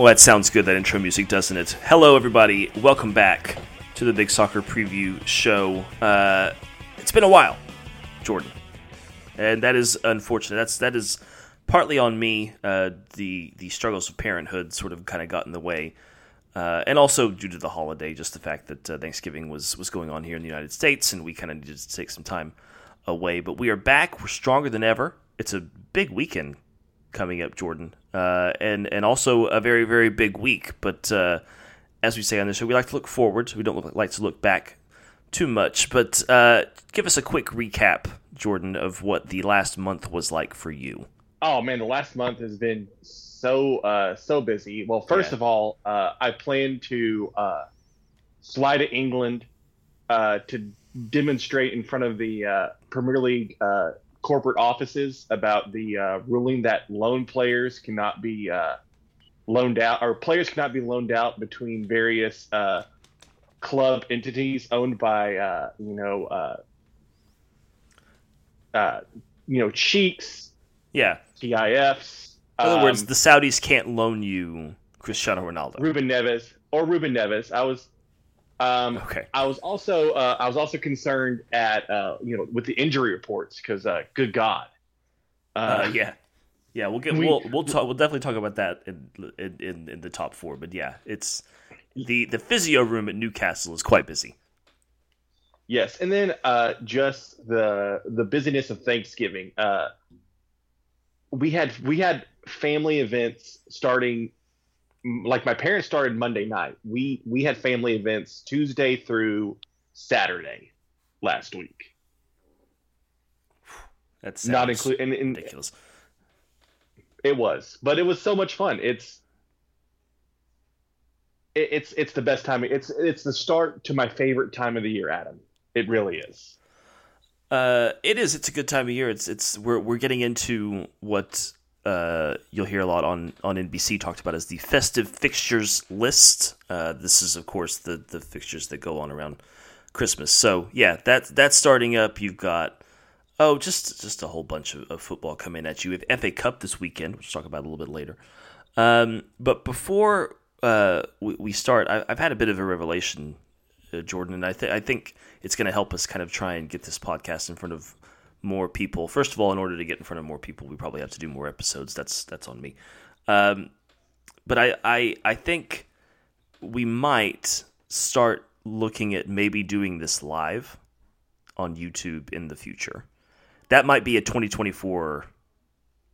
Well, that sounds good, that intro music, doesn't it? Hello, everybody. Welcome back to the Big Soccer Preview Show. Uh, it's been a while, Jordan. And that is unfortunate. That's That is partly on me. Uh, the, the struggles of parenthood sort of kind of got in the way. Uh, and also due to the holiday, just the fact that uh, Thanksgiving was, was going on here in the United States, and we kind of needed to take some time away. But we are back. We're stronger than ever. It's a big weekend coming up, Jordan, uh, and and also a very very big week. But uh, as we say on the show, we like to look forward. We don't like to look back too much. But uh, give us a quick recap, Jordan, of what the last month was like for you. Oh man, the last month has been so uh, so busy. Well, first Yeah. of all, uh, I plan to uh, fly to England uh, to demonstrate in front of the uh, Premier League uh, corporate offices about the uh, ruling that loan players cannot be uh, loaned out, or players cannot be loaned out between various uh, club entities owned by uh, you know uh, uh, you know sheikhs, Yeah. TIFs. In other um, words, the Saudis can't loan you Cristiano Ronaldo. Ruben Neves or Ruben Neves. I was, um, Okay. I was also, uh, I was also concerned at, uh, you know, with the injury reports because, uh, good God, Uh, yeah. Yeah, we'll get we- we'll we'll talk we'll definitely talk about that in in, in, in the top four. But yeah, it's the the physio room at Newcastle is quite busy. yes, and then uh, just the the busyness of Thanksgiving. Uh, we had we had family events starting, like my parents started Monday night. We we had family events Tuesday through Saturday last week. That's Not and, and ridiculous. It was, but it was so much fun. It's it, it's it's the best time. It's it's the start to my favorite time of the year, Adam. It really is. Uh, it is. It's a good time of year. It's it's we're we're getting into what uh you'll hear a lot on on NBC talked about as the festive fixtures list. Uh, this is of course the the fixtures that go on around Christmas. So yeah, that that's starting up. You've got oh just just a whole bunch of, of football coming at you. We have FA Cup this weekend, which we'll talk about a little bit later. Um, but before uh, we, we start, I, I've had a bit of a revelation, uh, Jordan, and I, th- I think it's going to help us kind of try and get this podcast in front of more people. First of all, in order to get in front of more people, we probably have to do more episodes. That's that's on me. Um, but I, I I think we might start looking at maybe doing this live on YouTube in the future. That might be a 2024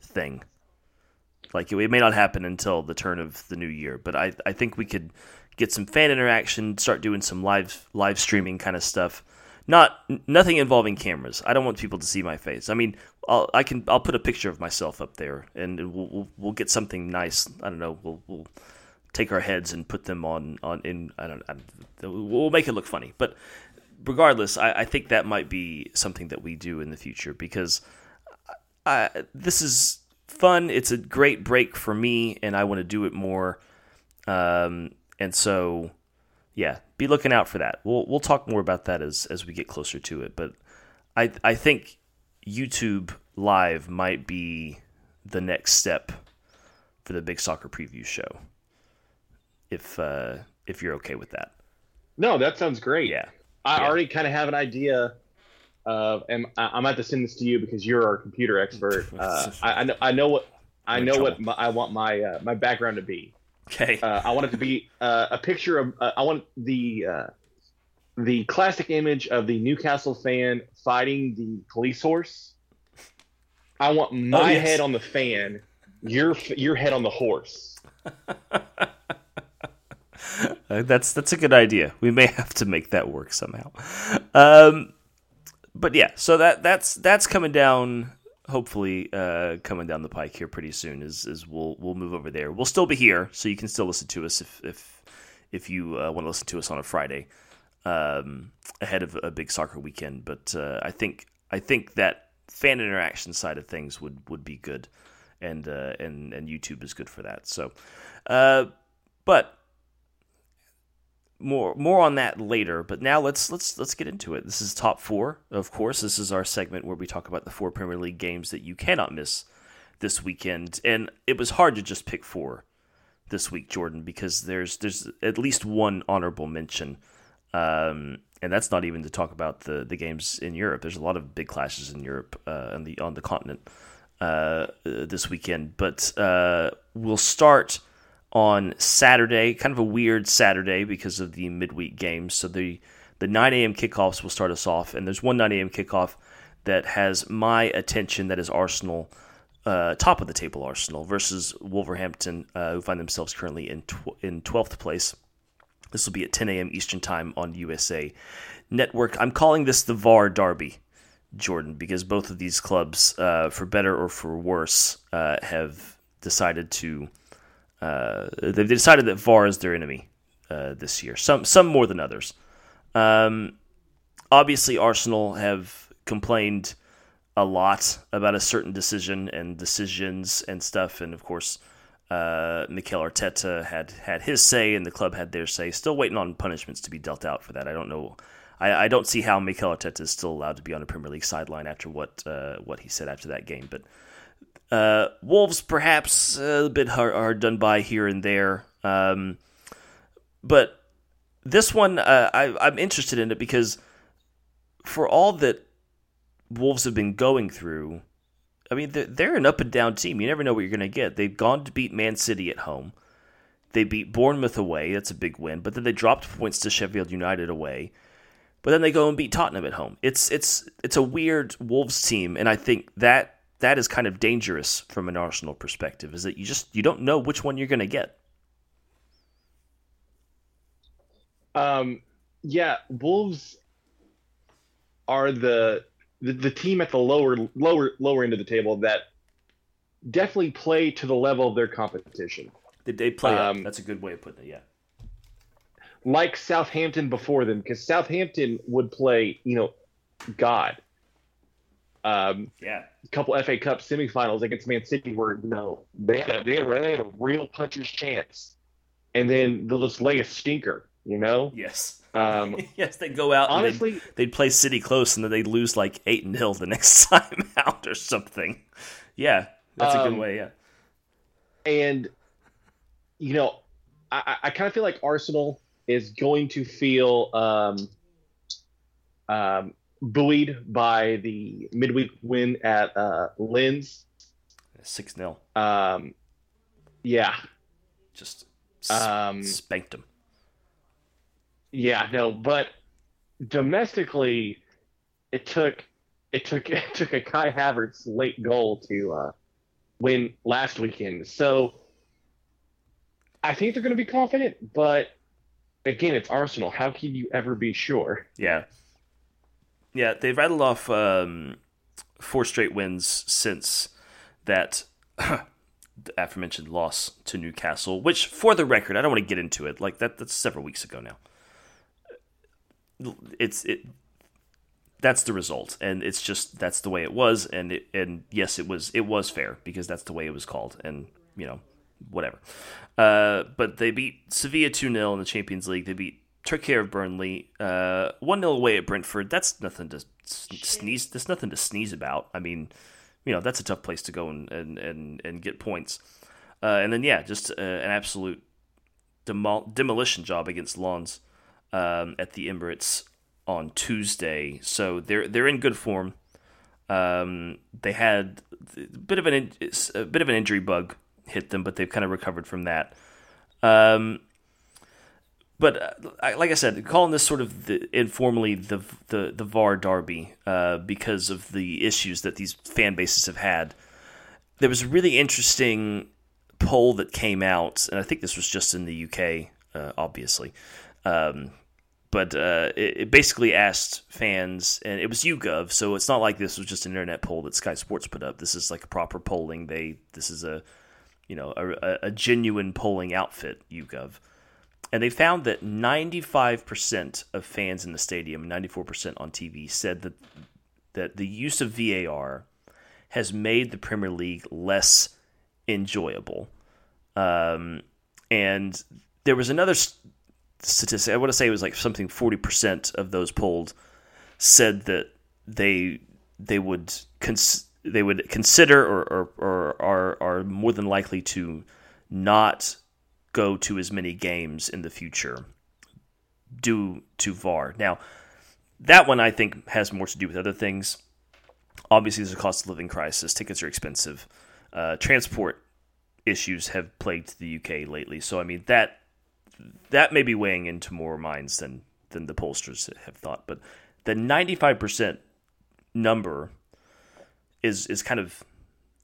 thing. Like it may not happen until the turn of the new year, but I, I think we could get some fan interaction, start doing some live live streaming kind of stuff. Not nothing involving cameras. I don't want people to see my face. I mean, I'll I can I'll put a picture of myself up there, and we'll we'll, we'll get something nice. I don't know. We'll we'll take our heads and put them on on in. I don't. I we'll make it look funny, but regardless, I, I think that might be something that we do in the future because I, this is fun. It's a great break for me, and I want to do it more. Um, and so, yeah, be looking out for that. We'll we'll talk more about that as as we get closer to it. But I I think YouTube Live might be the next step for the Big Soccer Preview show. If uh, if you're okay with that, No, that sounds great. yeah. I Yeah. already kind of have an idea of, and I, I'm about to send this to you because you're our computer expert. Uh, I, I know I know what I know what my, I want my uh, my background to be. Okay. Uh, I want it to be uh, a picture of. Uh, I want the uh, the classic image of the Newcastle fan fighting the police horse. I want my Oh, yes. head on the fan, your your head on the horse. Uh, that's that's a good idea. We may have to make that work somehow. Um, but yeah, so that that's that's coming down. Hopefully, uh, coming down the pike here pretty soon. Is is we'll we'll move over there. We'll still be here, so you can still listen to us if if if you uh, want to listen to us on a Friday um, ahead of a big soccer weekend. But uh, I think I think that fan interaction side of things would would be good, and uh, and and YouTube is good for that. So, uh, but more more on that later. But now let's let's let's get into it. This is top four, of course. This is our segment where we talk about the four Premier League games that you cannot miss this weekend. And it was hard to just pick four this week, Jordan, because there's there's at least one honorable mention, um, and that's not even to talk about the the games in Europe. There's a lot of big clashes in Europe uh, on the on the continent uh, this weekend, but uh, we'll start on Saturday, kind of a weird Saturday because of the midweek games. So the the 9 a.m. kickoffs will start us off, and there's one 9 a.m. kickoff that has my attention. That is Arsenal, uh, top of the table Arsenal versus Wolverhampton, uh, who find themselves currently in tw- in 12th place. This will be at 10 a.m. Eastern Time on USA Network. I'm calling this the VAR Derby, Jordan, because both of these clubs, uh, for better or for worse, uh, have decided to uh, they've decided that VAR is their enemy uh, this year. Some some more than others. Um, obviously, Arsenal have complained a lot about a certain decision and decisions and stuff, and of course, uh, Mikel Arteta had had his say, and the club had their say. Still waiting on punishments to be dealt out for that. I don't know. I, I don't see how Mikel Arteta is still allowed to be on a Premier League sideline after what uh, what he said after that game, but uh, Wolves, perhaps a bit hard, hard, done by here and there. Um, but this one, uh, I, am interested in it because for all that Wolves have been going through, I mean, they're, they're an up and down team. You never know what you're going to get. They've gone to beat Man City at home. They beat Bournemouth away. That's a big win. But then they dropped points to Sheffield United away. But then they go and beat Tottenham at home. It's it's it's a weird Wolves team, and I think that that is kind of dangerous from an Arsenal perspective. Is that you just you don't know which one you're going to get. Um, yeah, Wolves are the, the the team at the lower lower lower end of the table that definitely play to the level of their competition. Did they play um, That's a good way of putting it. Yeah. Like Southampton before them, because Southampton would play, you know, God. Um, yeah couple FA Cup semifinals against Man City where know they had a, they had, they had a real puncher's chance, and then they'll just lay a stinker. You know. Yes. Um, yes, they go out. Honestly, they'd, they'd, play City close, and then they'd lose like eight 0 the next time out or something. Yeah, that's um, a good um, way. Yeah. And you know, I, I kind of feel like Arsenal is going to feel um, um, buoyed by the midweek win at uh, Lens. Six 0 Um, yeah, just um, spanked them. Yeah, no, but domestically, it took it took it took a Kai Havertz late goal to uh, win last weekend. So I think they're going to be confident, but again, it's Arsenal. How can you ever be sure? Yeah. Yeah, they've rattled off um, four straight wins since that aforementioned loss to Newcastle. Which, for the record, I don't want to get into it. Like that, that's several weeks ago now. It's it. That's the result, and it's just that's the way it was. And it, and yes, it was it was fair because that's the way it was called. And you know, whatever. Uh, but they beat Sevilla two 0 in the Champions League. They beat took care of Burnley. Uh, one 0 away at Brentford. That's nothing to sneeze. That's nothing to sneeze about. I mean, you know, that's a tough place to go and and and, and get points. Uh, and then yeah, just uh, an absolute demol- demolition job against Lens um, at the Emirates on Tuesday. So they're they're in good form. Um, they had a bit of an in- a bit of an injury bug hit them, but they've kind of recovered from that. Um, but uh, like I said, calling this sort of the, informally the the the VAR derby uh, because of the issues that these fan bases have had. There was a really interesting poll that came out, and I think this was just in the UK, uh, obviously. Um, but uh, it, it, basically asked fans, and it was YouGov, so it's not like this was just an internet poll that Sky Sports put up. This is like a proper polling. They this is a you know a, a genuine polling outfit, YouGov and they found that 95% of fans in the stadium, 94% on TV, said that that the use of VAR has made the Premier League less enjoyable. Um, and there was another statistic. I want to say it was like something 40% of those polled said that they they would cons- they would consider or, or, or are are more than likely to not go to as many games in the future due to VAR. Now, that one I think has more to do with other things. Obviously, there's a cost of living crisis. Tickets are expensive. Uh, transport issues have plagued the UK lately. So I mean that that may be weighing into more minds than than the pollsters have thought. But the 95% number is is kind of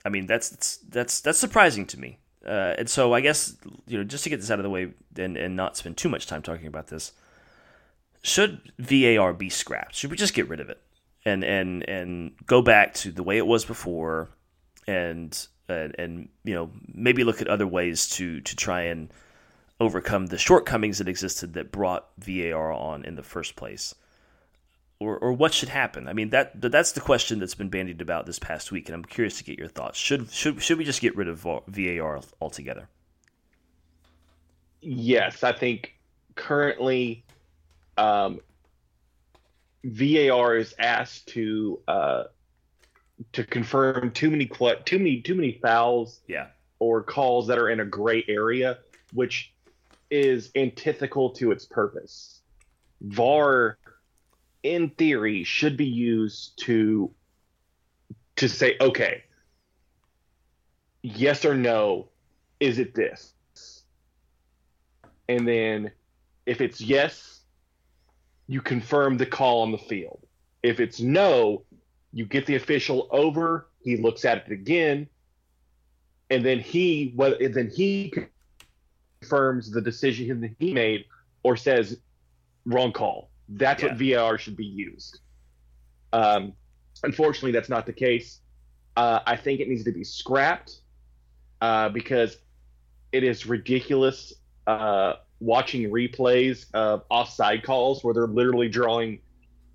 I mean that's that's that's surprising to me. Uh, and so I guess you know just to get this out of the way and, and not spend too much time talking about this, should VAR be scrapped? Should we just get rid of it and and and go back to the way it was before, and and, and you know maybe look at other ways to to try and overcome the shortcomings that existed that brought VAR on in the first place? Or, or what should happen? I mean that that's the question that's been bandied about this past week, and I'm curious to get your thoughts. Should should should we just get rid of VAR altogether? Yes, I think currently um, VAR is asked to uh, to confirm too many too many too many fouls, yeah, or calls that are in a gray area, which is antithetical to its purpose. VAR, in theory, should be used to to say, okay, yes or no, is it this? And then if it's yes, you confirm the call on the field. If it's no, you get the official over, he looks at it again, and then he well, then he confirms the decision that he made or says wrong call. That's yeah. what VAR should be used. Um, unfortunately, that's not the case. Uh, I think it needs to be scrapped uh, because it is ridiculous uh, watching replays of offside calls where they're literally drawing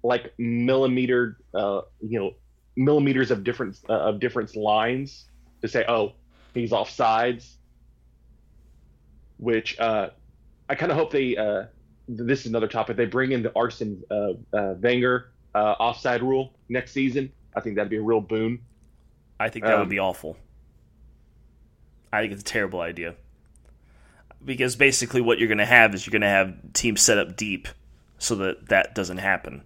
like millimeter, uh, you know, millimeters of difference uh, of difference lines to say, oh, he's offsides which uh, I kind of hope they. This is another topic. They bring in the Arsene uh, uh, Wenger uh, offside rule next season. I think that'd be a real boon. I think that um, would be awful. I think it's a terrible idea because basically what you're going to have is you're going to have teams set up deep so that that doesn't happen,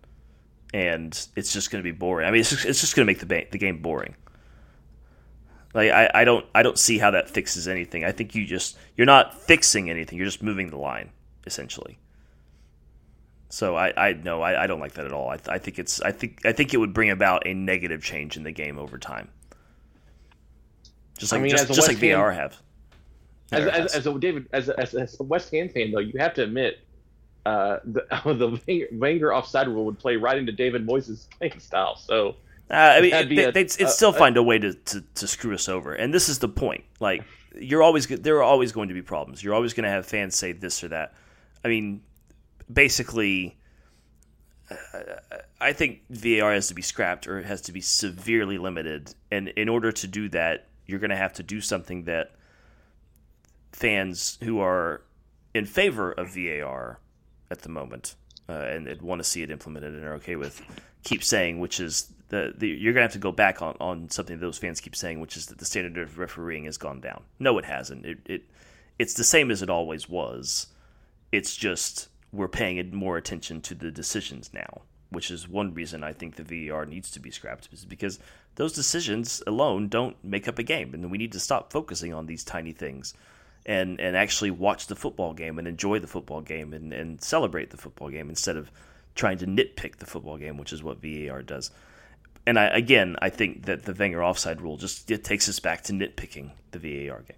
and it's just going to be boring. I mean, it's just, it's just going to make the ba- the game boring. Like I, I don't I don't see how that fixes anything. I think you just you're not fixing anything. You're just moving the line essentially. So I I no I, I don't like that at all. I, I think it's I think I think it would bring about a negative change in the game over time. Just like I mean, just, just like Ham, VAR have. As, as, as, a David as a, as a West Ham fan though, you have to admit uh, the the Wenger offside rule would play right into David Moyes' playing style. So uh, I mean, they, would they'd, still find a way to, to, to, screw us over, and this is the point. Like, you're always there are always going to be problems. You're always going to have fans say this or that. I mean, basically, uh, I think VAR has to be scrapped or it has to be severely limited, and in order to do that, you're going to have to do something that fans who are in favor of VAR at the moment uh, and, want to see it implemented and are okay with keep saying, which is the, the you're gonna have to go back on, on something those fans keep saying, which is that the standard of refereeing has gone down. No, it hasn't. It, it it's the same as it always was. It's just we're paying more attention to the decisions now, which is one reason I think the VAR needs to be scrapped, is because those decisions alone don't make up a game, and we need to stop focusing on these tiny things. And, and actually watch the football game and enjoy the football game and, and celebrate the football game instead of trying to nitpick the football game, which is what VAR does and I, again, I think that the Wenger offside rule just it takes us back to nitpicking the VAR game.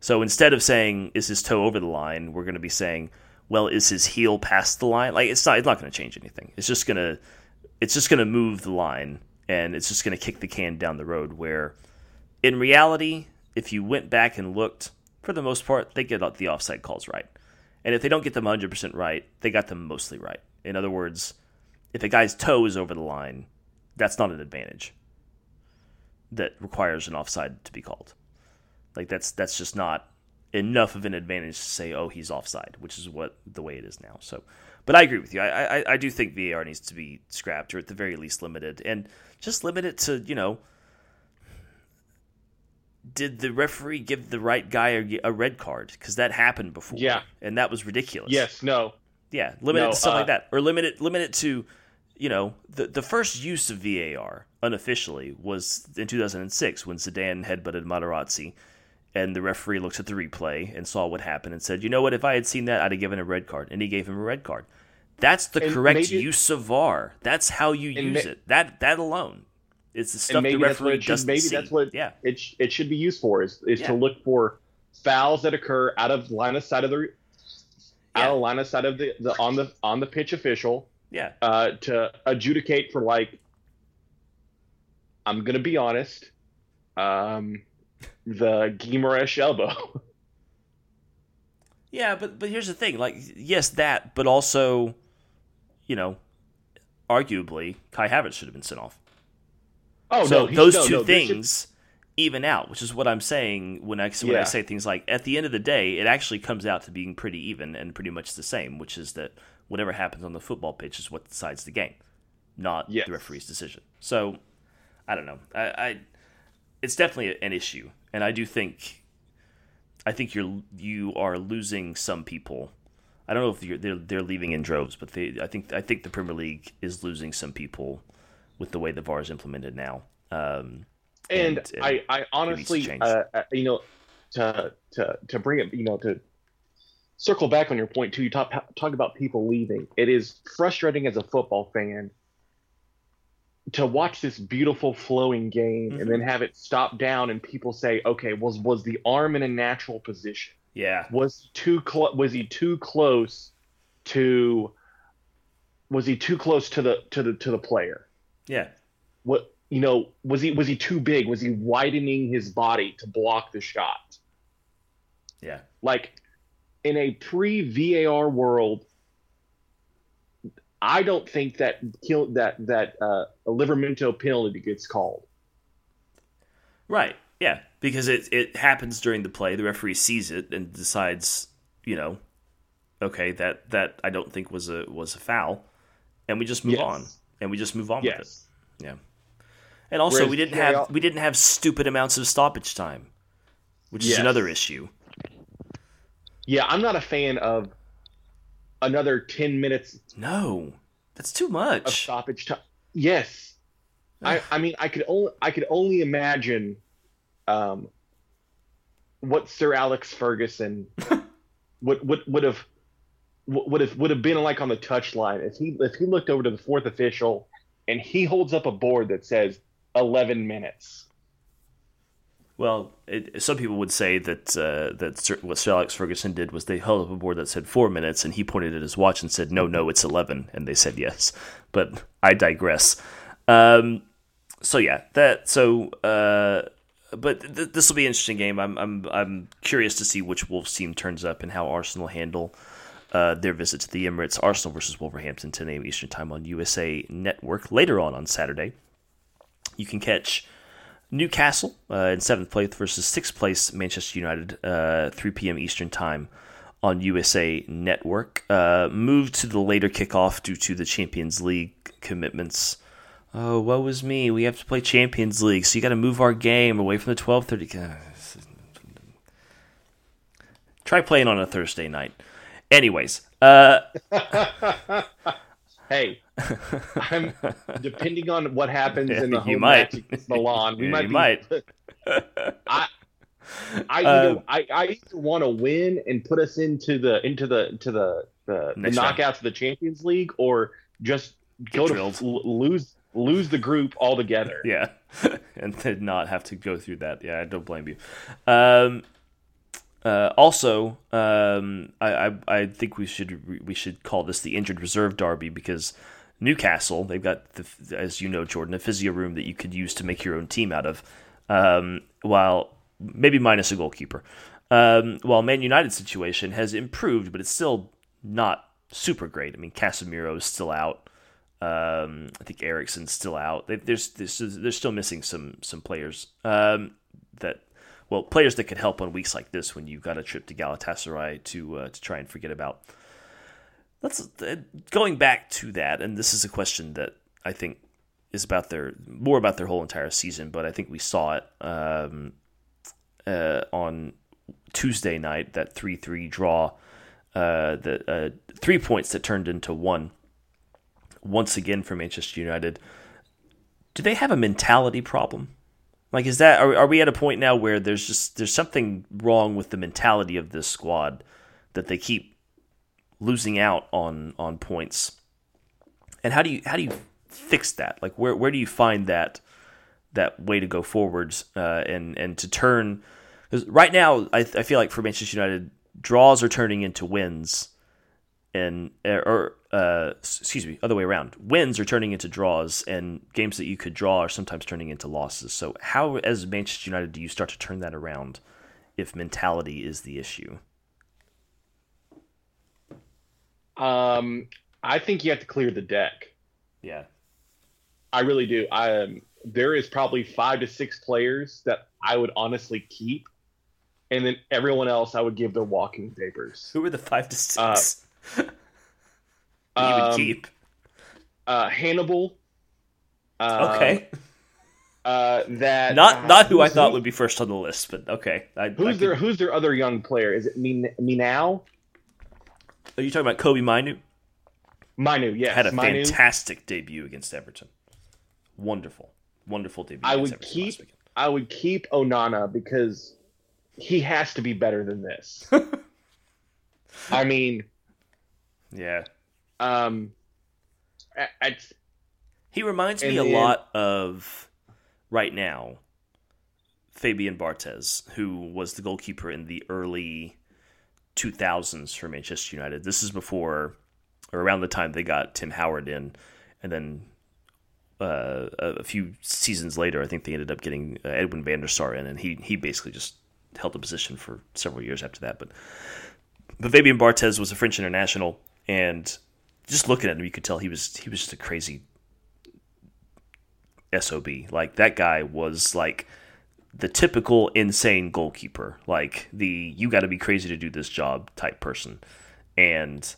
So instead of saying is his toe over the line, we're going to be saying, well, is his heel past the line? Like it's not it's not going to change anything. It's just going to it's just to move the line and it's just going to kick the can down the road where in reality, if you went back and looked, for the most part, they get the offside calls right. And if they don't get them 100% right, they got them mostly right. In other words, if a guy's toe is over the line, that's not an advantage that requires an offside to be called. Like that's that's just not enough of an advantage to say, oh, he's offside, which is what the way it is now. So, but I agree with you. I, I, I do think VAR needs to be scrapped or at the very least limited, and just limit it to you know, did the referee give the right guy a, a red card? Because that happened before. Yeah. and that was ridiculous. Yes, no. Yeah, limit it to something uh, like that, or limit it limit it to, you know, the the first use of VAR unofficially was in 2006 when Zidane headbutted Materazzi, and the referee looks at the replay and saw what happened and said, you know what, if I had seen that, I'd have given a red card, and he gave him a red card. That's the And correct maybe- use of VAR. That's how you use ma- it. That that alone, it's the stuff the referee should, doesn't maybe see. that's what yeah, it, it should be used for is, is Yeah. to look for fouls that occur out of line of sight of the Yeah. out of line of sight of the, the on the on the pitch official yeah, uh, to adjudicate for like I'm gonna be honest, um, the Guimaraes elbow. yeah. But but here's the thing, like yes, that, but also, you know, arguably Kai Havertz should have been sent off. oh so no, he- those no, two no, things even out, which is what I'm saying when I when I say things like at the end of the day, it actually comes out to being pretty even and pretty much the same, which is that whatever happens on the football pitch is what decides the game, not Yes. the referee's decision. So I don't know. I, I it's definitely an issue, and I do think I think you're you are losing some people. I don't know if you're, they're they're leaving in droves, but they I think I think the Premier League is losing some people with the way the VAR is implemented now. Um, and, and- and I, I honestly, uh, uh, you know, to to to bring it, you know, to circle back on your point too. You talk talk about people leaving. It is frustrating as a football fan to watch this beautiful flowing game Mhm. and then have it stop down and people say, "Okay, was was the arm in a natural position? yeah, Was too close? Was he too close to? Was he too close to the to the to the player?" yeah, what you know was he was he too big was he widening his body to block the shot yeah, like in a pre-var world i don't think that kill that that uh, a Livramento penalty gets called right, yeah, because it it happens during the play. The referee sees it and decides, you know, okay, that that I don't think was a was a foul, and we just move Yes. on, and we just move on with it. Yeah. And also, Whereas we didn't have we didn't have stupid amounts of stoppage time, which is another issue. yeah i'm not a fan of another 10 minutes No, that's too of much. stoppage time yes I, I mean I could only I could only imagine um, what Sir Alex Ferguson would would would have would have would have been like on the touchline if he if he looked over to the fourth official and he holds up a board that says 11 minutes. Well, it, some people would say that uh, that Sir, what Sir Alex Ferguson did was they held up a board that said four minutes, and he pointed at his watch and said, "No, no, it's 11. and they said yes. But I digress. Um, so yeah, that so. Uh, but th- this will be an interesting game. I'm I'm I'm curious to see which Wolves team turns up and how Arsenal handle uh, their visit to the Emirates. Arsenal versus Wolverhampton 10 a.m. Eastern Time on USA Network later on on Saturday. You can catch Newcastle uh, in seventh place versus sixth place Manchester United, uh, 3 p.m. Eastern Time on USA Network. Uh, moved to the later kickoff due to the Champions League commitments. Oh, woe is me. We have to play Champions League, so you got to move our game away from the 12:30. Try playing on a Thursday night. Anyways, uh, Hey, I'm depending on what happens in the You home might. match against Milan. We might you be, might. I I Uh, either, I, I either want to win and put us into the into the to the the, the knockouts of the Champions League, or just go to l- lose lose the group altogether. yeah, and then not have to go through that. Yeah, I don't blame you. Um, uh, also, um, I, I I think we should we should call this the injured reserve derby because Newcastle they've got the, as you know Jordan a physio room that you could use to make your own team out of, um, while maybe minus a goalkeeper. Um, while Man United's situation has improved, but it's still not super great. I mean, Casemiro is still out. Um, I think Eriksen's still out. They, there's, there's they're still missing some some players um, that well players that could help on weeks like this when you've got a trip to Galatasaray to uh, to try and forget about. Let's uh, going back to that, and this is a question that I think is about their more about their whole entire season, but I think we saw it. Um, uh, on Tuesday night, that 3 3 draw, uh, the uh, three points that turned into one once again for Manchester United. Do they have a mentality problem? Like, is that are, are we at a point now where there's just there's something wrong with the mentality of this squad that they keep losing out on on points? And how do you how do you fix that? Like, where where do you find that that way to go forwards uh, and and to turn? Because right now, I, I feel like for Manchester United, draws are turning into wins, and or uh, excuse me, other way around. Wins are turning into draws, and games that you could draw are sometimes turning into losses. So, how, as Manchester United, do you start to turn that around if mentality is the issue? Um, I think you have to clear the deck. Yeah, I really do. I um, there is probably five to six players that I would honestly keep, and then everyone else I would give their walking papers. Who are the five to six? Uh, you um, would keep uh, Hannibal. Uh, okay. Uh, that not not who I thought he? would be first on the list, but okay. I, who's I their Who's their other young player? Is it me me now? Are you talking about Kobbie Mainoo? Mainoo, yes. Had a Mainoo. fantastic debut against Everton. Wonderful, wonderful debut. I would keep. I would keep Onana because he has to be better than this. I mean, yeah. Um, I, I, he reminds me a lot of right now Fabian Barthez, who was the goalkeeper in the early 2000s for Manchester United. This is before or around the time they got Tim Howard in, and then uh, a few seasons later, I think they ended up getting uh, Edwin van der Sar in, and he he basically just held the position for several years after that. But but Fabian Barthez was a French international, and just looking at him, you could tell he was he was just a crazy sob. Like that guy was like the typical insane goalkeeper, like the you got to be crazy to do this job type person, and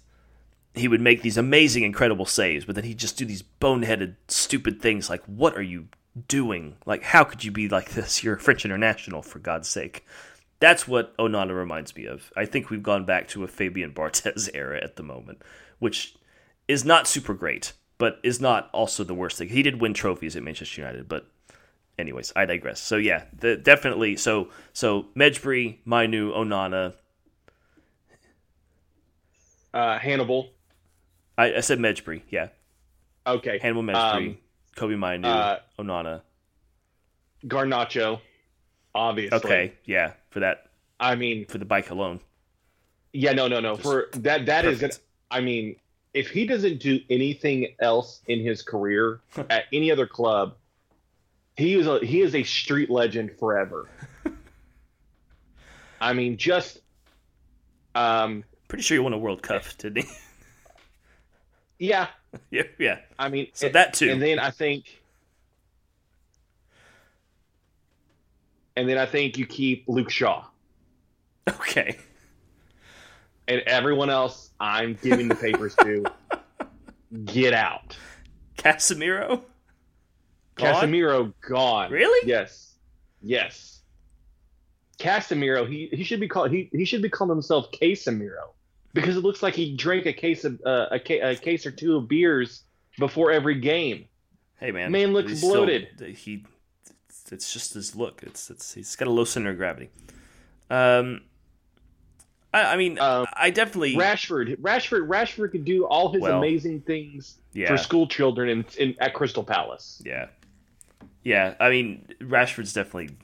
he would make these amazing, incredible saves, but then he'd just do these boneheaded, stupid things like, "What are you doing? Like, how could you be like this? You're a French international, for God's sake." That's what Onana reminds me of. I think we've gone back to a Fabian Barthez era at the moment, which is not super great, but is not also the worst thing. He did win trophies at Manchester United, but anyways, I digress. So yeah, the, definitely. So so Mejbri, Mainoo, Onana, uh, Hannibal. I, I said Mejbri. Yeah. Okay. Hannibal Mejbri, um, Kobbie Mainoo, uh, Onana, Garnacho. Obviously. Okay. Yeah. For that. I mean, for the bike alone. Yeah. No. No. No. Just for that. That perfect. is an. I mean, if he doesn't do anything else in his career at any other club, he is a he is a street legend forever. I mean, just um, pretty sure he won a World Cup, didn't he? yeah. Yeah, yeah. I mean, so that too. And then I think, and then I think you keep Luke Shaw. Okay. And everyone else, I'm giving the papers to. Get out. Casemiro. Gone? Casemiro gone. Really? Yes. Yes. Casemiro, he, he should be called he, he should be calling himself Casemiro because it looks like he drank a case of uh, a, a case or two of beers before every game. Hey man, man looks bloated. Still, he, it's just his look. It's it's he's got a low center of gravity. Um, I, I mean, um, I definitely Rashford. Rashford. Rashford could do all his well, amazing things yeah. for school children in, in at Crystal Palace. Yeah, yeah. I mean, Rashford's definitely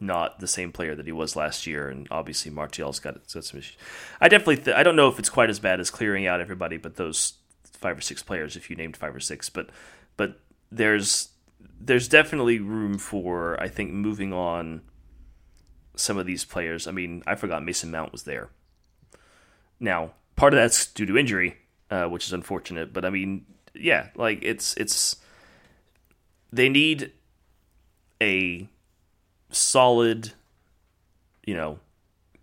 not the same player that he was last year, and obviously Martial's got, got some issues. I definitely, th- I don't know if it's quite as bad as clearing out everybody, but those five or six players, if you named five or six, but but there's there's definitely room for I think moving on some of these players. I mean, I forgot Mason Mount was there. Now, part of that's due to injury, uh, which is unfortunate. But I mean, yeah, like it's it's they need a solid, you know,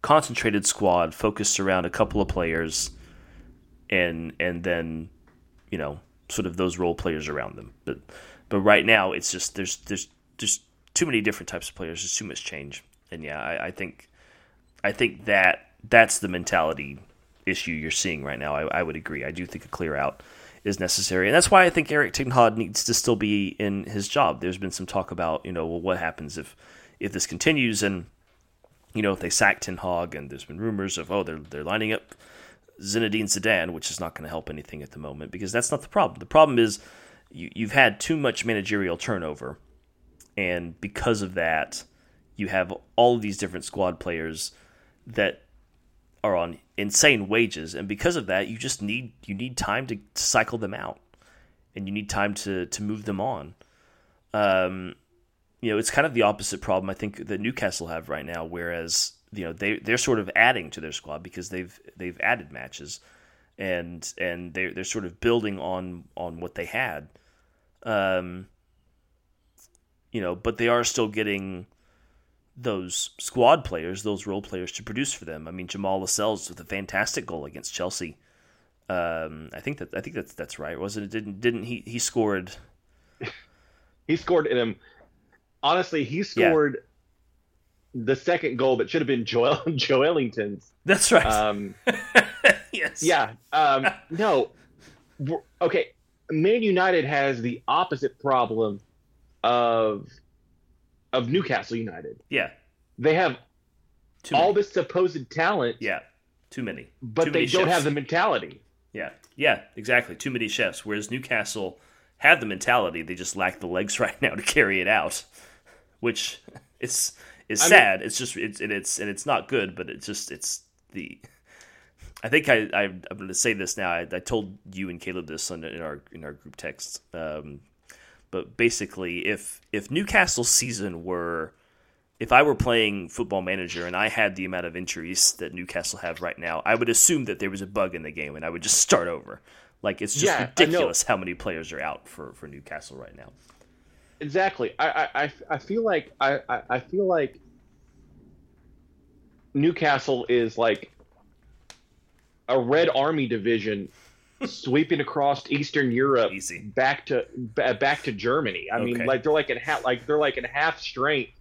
concentrated squad focused around a couple of players, and and then you know sort of those role players around them. But but right now it's just there's there's there's too many different types of players. There's too much change, and yeah, I, I think I think that that's the mentality issue you're seeing right now. I, I would agree. I do think a clear out is necessary, and that's why I think Erik ten Hag needs to still be in his job. There's been some talk about you know well what happens if if this continues and you know if they sack Ten Hag and there's been rumors of oh they're they're lining up Zinedine Zidane, which is not going to help anything at the moment because that's not the problem. The problem is you, you've had too much managerial turnover, and because of that, you have all of these different squad players that are on insane wages, and because of that, you just need you need time to, cycle them out, and you need time to to move them on. Um, you know, it's kind of the opposite problem I think that Newcastle have right now, whereas you know they they're sort of adding to their squad because they've they've added matches, and and they're they're sort of building on on what they had. Um, you know, but they are still getting those squad players, those role players to produce for them. I mean, Jamal Lascelles with a fantastic goal against Chelsea. Um, I think that I think that's that's right, wasn't it? Didn't didn't he he scored? he scored in him. Honestly, he scored yeah. the second goal that should have been Joel Joelinton's. That's right. Um, yes. Yeah. Um, no. Okay. Man United has the opposite problem of of Newcastle United. Yeah. They have Too all many. this supposed talent. Yeah. Too many. But Too they many don't chefs. have the mentality. Yeah. Yeah, exactly. Too many chefs. Whereas Newcastle have the mentality, they just lack the legs right now to carry it out. Which is is I sad. Mean, it's just it's and it's and it's not good, but it's just it's the I think I, I am going to say this now. I, I, told you and Caleb this in our in our group text. Um, but basically, if if Newcastle's season were, if I were playing Football Manager and I had the amount of injuries that Newcastle have right now, I would assume that there was a bug in the game and I would just start over. Like it's just yeah, ridiculous how many players are out for, for Newcastle right now. Exactly. I, I, I feel like I, I feel like Newcastle is like a Red Army division sweeping across Eastern Europe Easy. back to back to Germany. I okay. mean, like they're like in half like they're like in half strength.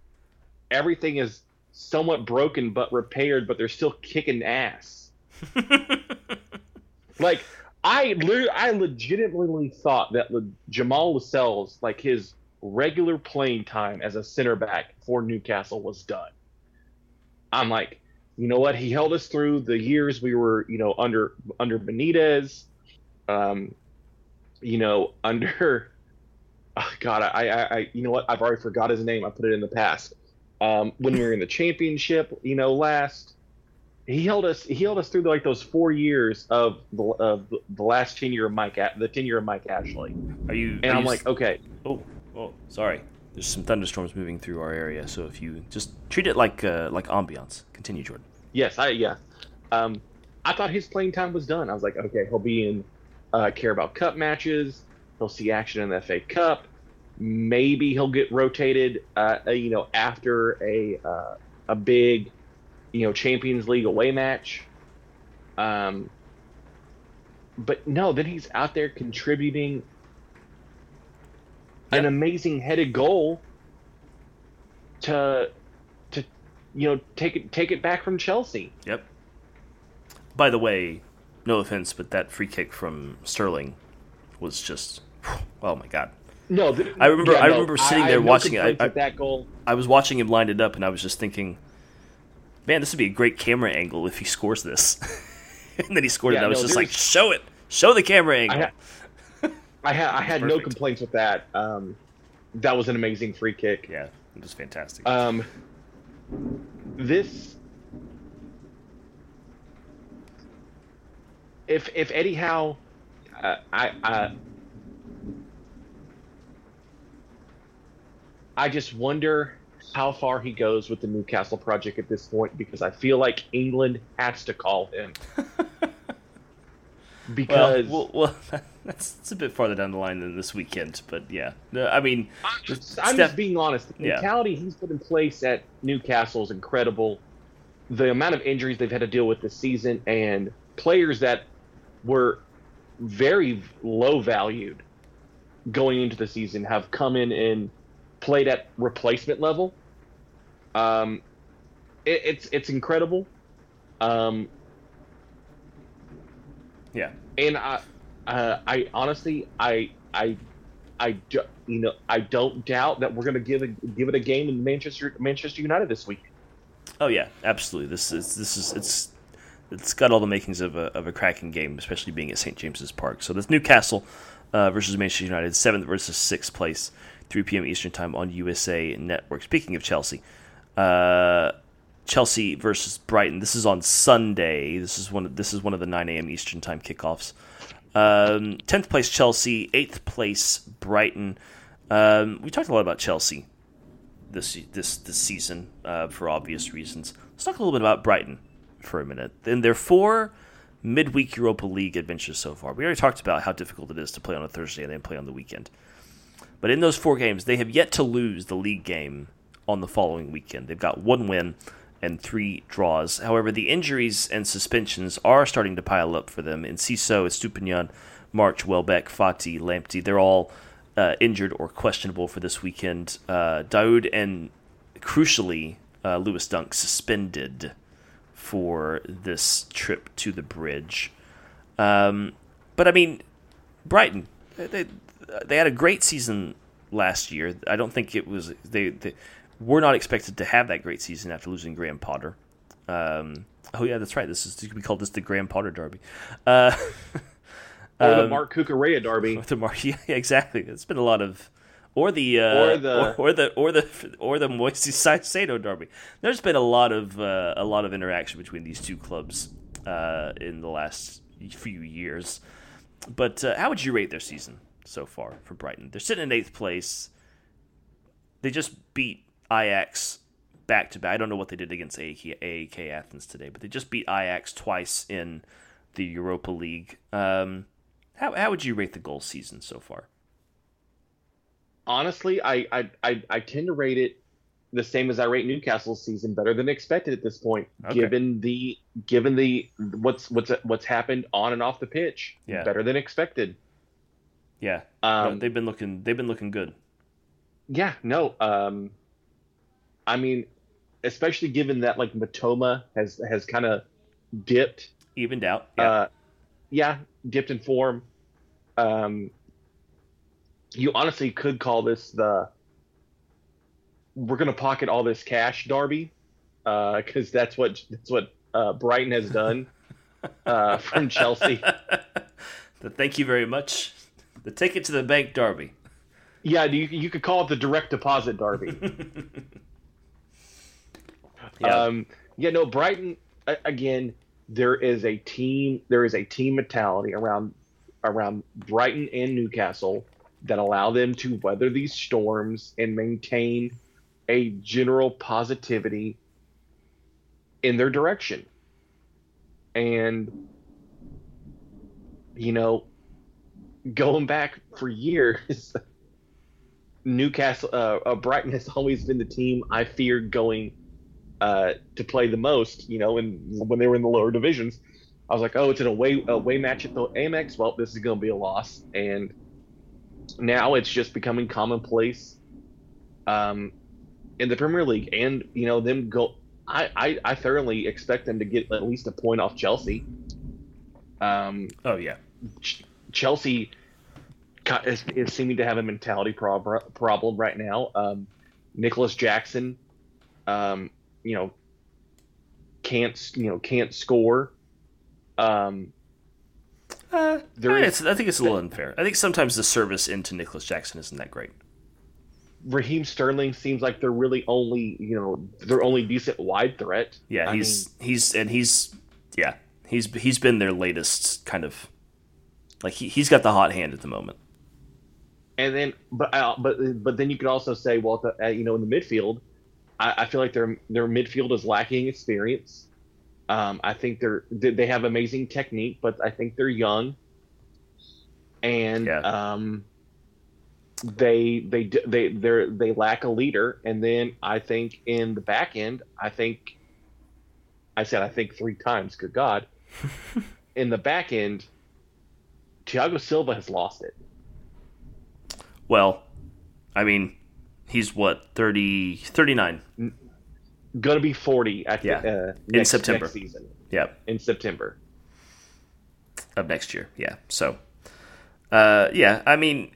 Everything is somewhat broken but repaired, but they're still kicking ass. like I I legitimately thought that Le- Jamal Lascelles, like his regular playing time as a center back for Newcastle was done. I'm like, you know what? He held us through the years we were, you know, under under Benitez um, you know, under oh God, I, I, I, you know what? I've already forgot his name. I put it in the past. Um, when we were in the championship, you know, last he held us, he held us through like those four years of the of the last tenure of Mike, the tenure of Mike Ashley. Are you? And are I'm you, like, okay. Oh, oh, sorry. There's some thunderstorms moving through our area, so if you just treat it like uh, like ambiance. Continue, Jordan. Yes, I yeah. Um, I thought his playing time was done. I was like, okay, he'll be in uh, Carabao Cup matches. He'll see action in the FA Cup. Maybe he'll get rotated, uh, you know, after a uh, a big, you know, Champions League away match. Um, but no, then he's out there contributing yep. an amazing headed goal to to you know take it take it back from Chelsea. Yep. By the way, no offense, but that free kick from Sterling was just, oh my god. No, the, I remember. Yeah, I remember sitting I, there I watching it. I, that goal. I was watching him lined it up, and I was just thinking, man, this would be a great camera angle if he scores this. and then he scored yeah, it. And I was no, just like, show it, show the camera angle. I, ha- I, ha- I had no complaints with that. Um, that was an amazing free kick. Yeah, it was fantastic. Um, this if if Eddie Howe, uh, I I I just wonder how far he goes with the Newcastle project at this point because I feel like England has to call him. because well, well, well that's, that's, a bit farther down the line than this weekend, but yeah, I mean, I'm just, I'm just being honest. The mentality yeah. he's put in place at Newcastle is incredible. The amount of injuries they've had to deal with this season and players that were very low valued going into the season have come in and played at replacement level. Um, it, it's it's incredible. Um, yeah, and I, uh, I honestly, I, I, I, do, you know, I don't doubt that we're going to give a, give it a game in Manchester Manchester United this week. Oh yeah, absolutely. This is this is it's it's got all the makings of a of a cracking game, especially being at St James's Park. So this Newcastle uh, versus Manchester United, seventh versus sixth place, 3 p.m. Eastern time on USA Network. Speaking of Chelsea, uh, Chelsea versus Brighton. This is on Sunday. This is one. Of, this is one of the 9 a.m. Eastern time kickoffs. Um, tenth place Chelsea, eighth place Brighton. Um, we talked a lot about Chelsea this this this season uh, for obvious reasons. Let's talk a little bit about Brighton for a minute. In their four midweek Europa League adventures so far, we already talked about how difficult it is to play on a Thursday and then play on the weekend. But in those four games, they have yet to lose the league game on the following weekend. They've got one win and three draws. However, the injuries and suspensions are starting to pile up for them. Enciso, Estupiñán, March, Welbeck, Fati, Lamptey, they're all uh, injured or questionable for this weekend. Uh, Dahoud and, crucially, uh, Lewis Dunk suspended for this trip to the bridge. Um, but, I mean, Brighton, they, they had a great season last year. I don't think it was... they, they we're not expected to have that great season after losing Graham Potter. Um, oh yeah, that's right. This is we call this the Graham Potter Derby. Uh, or the um, Marc Cucurella Derby. The Mark, yeah, exactly. It's been a lot of, or the uh, or the or, or, the or the or the Moisés Caicedo Derby. There's been a lot of uh, a lot of interaction between these two clubs uh, in the last few years. But uh, how would you rate their season so far for Brighton? They're sitting in eighth place. They just beat Ajax back to back. I don't know what they did against AEK, AEK Athens today, but they just beat Ajax twice in the Europa League. Um, how how would you rate the goal season so far? Honestly, I I, I, I tend to rate it the same as I rate Newcastle's season, better than expected at this point, okay. given the given the what's what's what's happened on and off the pitch. Yeah, better than expected. Yeah, um, no, they've been looking they've been looking good. Yeah, no, um, I mean, especially given that like Mitoma has has kind of dipped, evened out. Yeah. Uh, yeah, dipped in form. Um, you honestly could call this the we're gonna pocket all this cash derby, because uh, that's what that's what uh, Brighton has done uh, from Chelsea. the thank you very much. The ticket to the bank derby. Yeah, you you could call it the direct deposit derby. Yeah. Um, yeah, no, Brighton again. There is a team. There is a team mentality around around Brighton and Newcastle that allow them to weather these storms and maintain a general positivity in their direction. And you know, going back for years, Newcastle, uh, uh, Brighton has always been the team I feared going uh, to play the most. You know, and when they were in the lower divisions, I was like, oh, it's an away away match at the Amex. Well, this is going to be a loss, and now it's just becoming commonplace um, in the Premier League. And you know, them go. I, I, I thoroughly expect them to get at least a point off Chelsea. Um, oh yeah, Ch- Chelsea is, is, seeming to have a mentality prob- problem right now. Um, Nicolas Jackson um, you know can't you know can't score. Um, uh, there I, is, I think it's a little unfair. I think sometimes the service into Nicolas Jackson isn't that great. Raheem Sterling seems like they're really only you know they're only decent wide threat. Yeah, I he's mean, he's and he's yeah he's he's been their latest kind of like he he's got the hot hand at the moment. And then, but uh, but but then you could also say, well, the, uh, you know, in the midfield, I, I, feel like their their midfield is lacking experience. Um, I think they're they have amazing technique, but I think they're young, and yeah. um, they they they they they lack a leader. And then I think in the back end, I think I said I think three times. Good God! in the back end, Thiago Silva has lost it. Well, I mean, He's what 30, 39. Gonna be 40 at Yeah. the, uh, In September. next season Yeah, in September. of next year. Yeah. So, uh, yeah, I mean,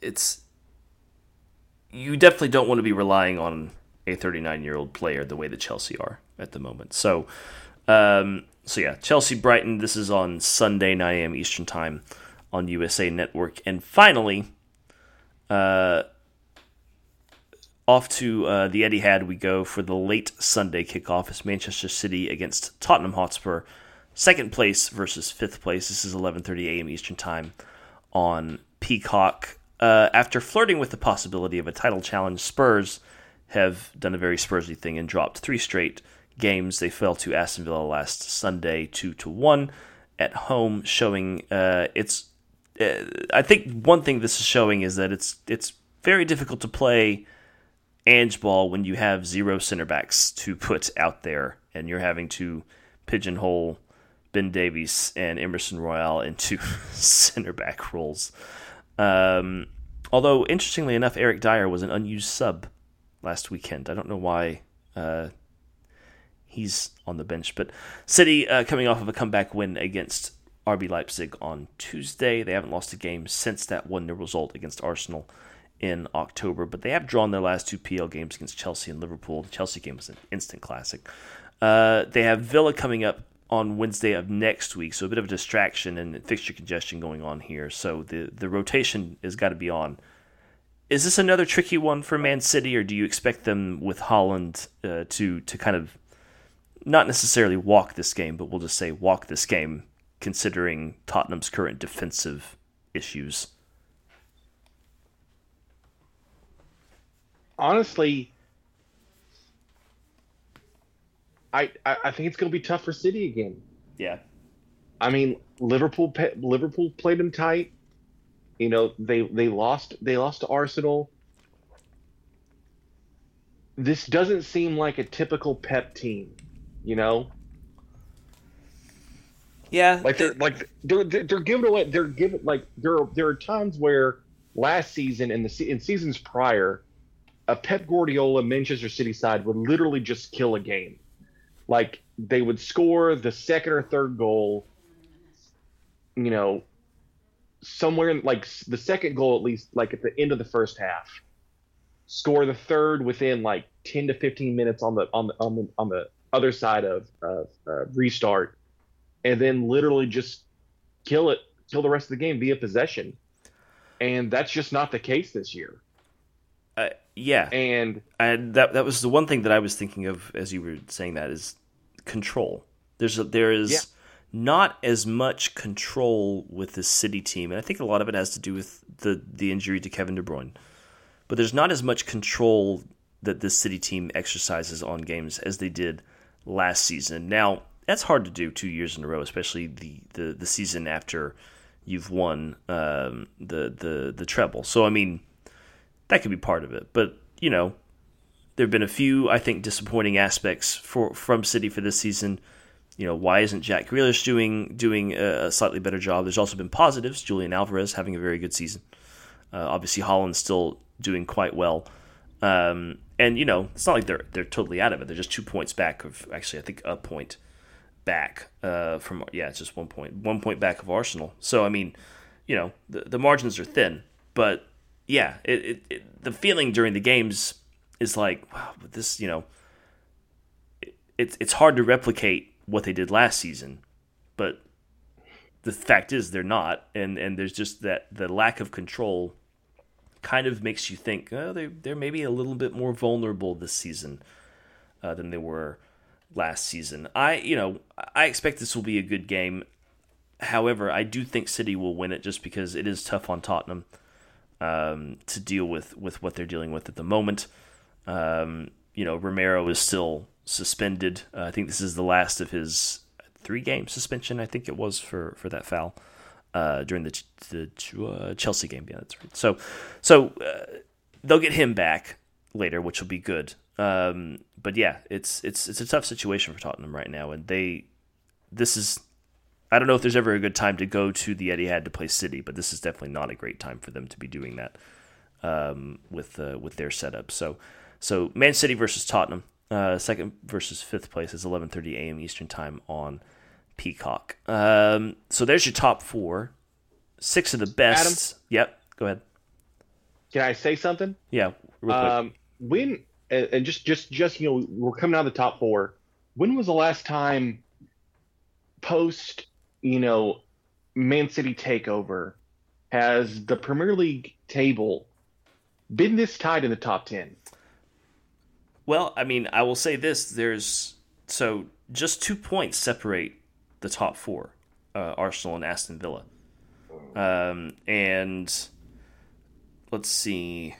it's you definitely don't want to be relying on a 39 year old player the way that Chelsea are at the moment. So, um, so yeah, Chelsea Brighton. This is on Sunday 9 a.m. Eastern time on USA Network. And finally, uh, off to uh, the Etihad we go for the late Sunday kickoff. It's Manchester City against Tottenham Hotspur, second place versus fifth place. This is 11:30 a.m. Eastern time on Peacock. Uh, after flirting with the possibility of a title challenge, Spurs have done a very Spursy thing and dropped three straight games. They fell to Aston Villa last Sunday, two to one at home, showing uh, it's. Uh, I think one thing this is showing is that it's it's very difficult to play Ange ball when you have zero center backs to put out there, and you're having to pigeonhole Ben Davies and Emerson Royal into center back roles. Um, although interestingly enough, Eric Dier was an unused sub last weekend. I don't know why uh, he's on the bench, but City uh, coming off of a comeback win against RB Leipzig on Tuesday. They haven't lost a game since that one 0 result against Arsenal in October, but they have drawn their last two PL games against Chelsea and Liverpool. The Chelsea game was an instant classic. Uh, they have Villa coming up on Wednesday of next week, so a bit of a distraction and fixture congestion going on here. So the the rotation has got to be on. Is this another tricky one for Man City, or do you expect them with Haaland uh, to to kind of not necessarily walk this game, but we'll just say walk this game, considering Tottenham's current defensive issues? Honestly, I I, I think it's going to be tough for City again. Yeah, I mean, Liverpool Liverpool played them tight. You know, they they lost they lost to Arsenal. This doesn't seem like a typical Pep team, you know. yeah, Like they're like they're they're they're giving away. They're giving like there are, there are times where last season and the in seasons prior, a Pep Guardiola Manchester City side would literally just kill a game. Like they would score the second or third goal. You know, somewhere in like the second goal at least, like at the end of the first half. Score the third within like ten to fifteen minutes on the on the on the on the other side of of uh, restart and then literally just kill it, kill the rest of the game via possession. And that's just not the case this year. Yeah. And and that that was the one thing that I was thinking of as you were saying that is control. There's a, there is Yeah. not as much control with the City team, and I think a lot of it has to do with the the injury to Kevin De Bruyne. But there's not as much control that this City team exercises on games as they did last season. Now that's hard to do two years in a row, especially the the, the season after you've won um, the the the treble. So I mean that could be part of it. But you know, there have been a few, I think, disappointing aspects for from City for this season. You know, why isn't Jack Grealish doing doing a slightly better job? There's also been positives. Julian Alvarez having a very good season. Uh, obviously, Haaland's still doing quite well. Um, and you know, it's not like they're they're totally out of it. They're just two points back of actually, I think a point back uh, from yeah, it's just one point one point back of Arsenal. So I mean, you know, the the margins are thin, but yeah, it, it, it the feeling during the games is like wow, this you know, it, it's it's hard to replicate what they did last season, but the fact is they're not, and and there's just that the lack of control kind of makes you think oh, they they're maybe a little bit more vulnerable this season uh, than they were last season. I you know I expect this will be a good game. However, I do think City will win it just because it is tough on Tottenham um, to deal with with what they're dealing with at the moment. Um, you know, Romero is still suspended. Uh, I think this is the last of his three game suspension. I think it was for for that foul uh, during the the uh, Chelsea game. Yeah, that's right. So so uh, they'll get him back later, which will be good. Um, but yeah, it's it's it's a tough situation for Tottenham right now, and they this is I don't know if there's ever a good time to go to the Etihad to play City, but this is definitely not a great time for them to be doing that um, with uh, with their setup. So So Man City versus Tottenham, uh, second versus fifth place is 11:30 a.m. Eastern time on Peacock. Um, so there's your top four, six of the best. Adam? Yep, go ahead. Can I say something? Yeah, um, when and just just just you know we're coming out of the top four. When was the last time post you know Man City takeover has the Premier League table been this tight in the top 10? Well, I mean, I will say this there's so just two points separate the top four uh, Arsenal and Aston Villa. Um, and let's see,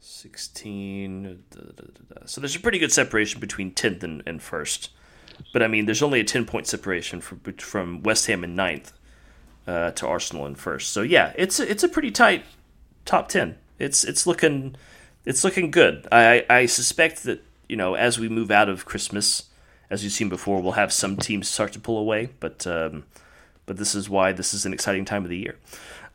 16. Da, da, da, so there's a pretty good separation between 10th and, and first. But I mean, there's only a 10 point separation from, from West Ham and 9th uh, to Arsenal in first. So yeah, it's a, it's a pretty tight top 10. It's it's looking it's looking good. I I suspect that you know as we move out of Christmas, as you've seen before, we'll have some teams start to pull away. But um, but this is why this is an exciting time of the year.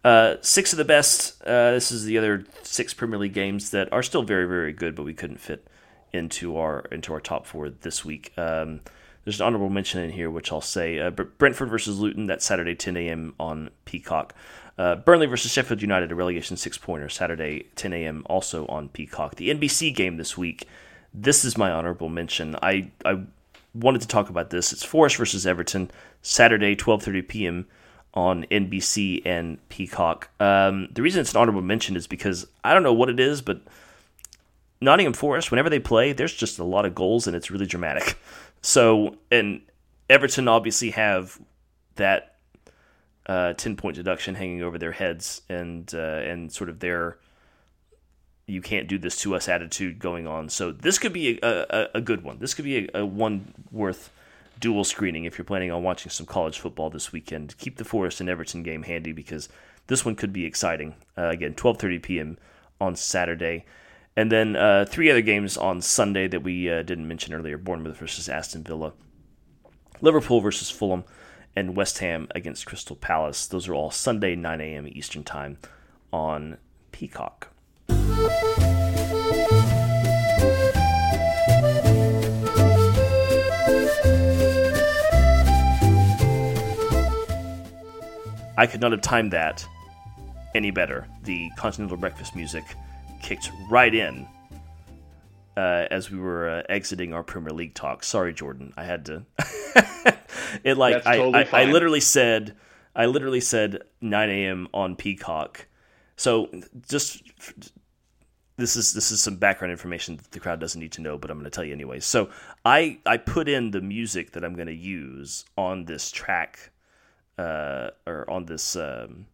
Uh, six of the best. Uh, this is the other six Premier League games that are still very very good, but we couldn't fit into our into our top four this week. Um, there's an honorable mention in here, which I'll say uh, Brentford versus Luton. That's Saturday, 10 a.m. on Peacock. Uh, Burnley versus Sheffield United, a relegation six pointer, Saturday, 10 a.m. also on Peacock. The NBC game this week. This is my honorable mention. I I wanted to talk about this. It's Forest versus Everton, Saturday, 12:30 p.m. on NBC and Peacock. Um, the reason it's an honorable mention is because I don't know what it is, but Nottingham Forest, whenever they play, there's just a lot of goals and it's really dramatic. So, and Everton obviously have that uh, ten point deduction hanging over their heads, and uh, and sort of their you can't do this to us attitude going on. So this could be a, a, a good one. This could be a, a, one worth dual screening if you're planning on watching some college football this weekend. Keep the Forest and Everton game handy because this one could be exciting. Uh, again, 12:30 p.m. on Saturday. And then uh, three other games on Sunday that we uh, didn't mention earlier Bournemouth versus Aston Villa, Liverpool versus Fulham, and West Ham against Crystal Palace. Those are all Sunday, 9 a.m. Eastern Time on Peacock. I could not have timed that any better. The Continental Breakfast music kicked right in uh, as we were uh, exiting our Premier League talk. Sorry, Jordan, I had to. it like I, totally I, I, literally said I literally said 9 a.m. on Peacock. So just this is this is some background information that the crowd doesn't need to know, but I'm going to tell you anyway. So I I put in the music that I'm going to use on this track uh, or on this. Um,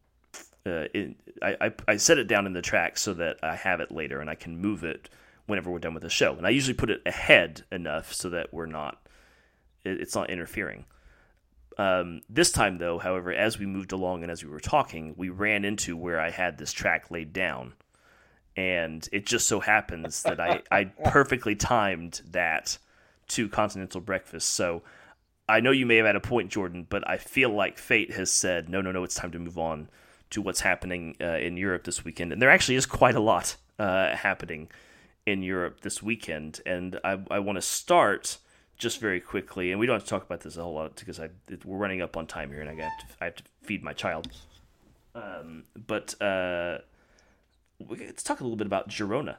uh, it, I, I, I set it down in the track so that I have it later and I can move it whenever we're done with the show. And I usually put it ahead enough so that we're not it, it's not interfering. Um, this time, though, however, as we moved along and as we were talking, we ran into where I had this track laid down, and it just so happens that I I perfectly timed that to Continental Breakfast. So I know you may have had a point, Jordan, but I feel like fate has said, no, no, no, it's time to move on to what's happening uh, in Europe this weekend. And there actually is quite a lot uh, happening in Europe this weekend. And I, I want to start just very quickly, and we don't have to talk about this a whole lot because I, we're running up on time here, and I have to, I have to feed my child. Um, but uh, let's talk a little bit about Girona,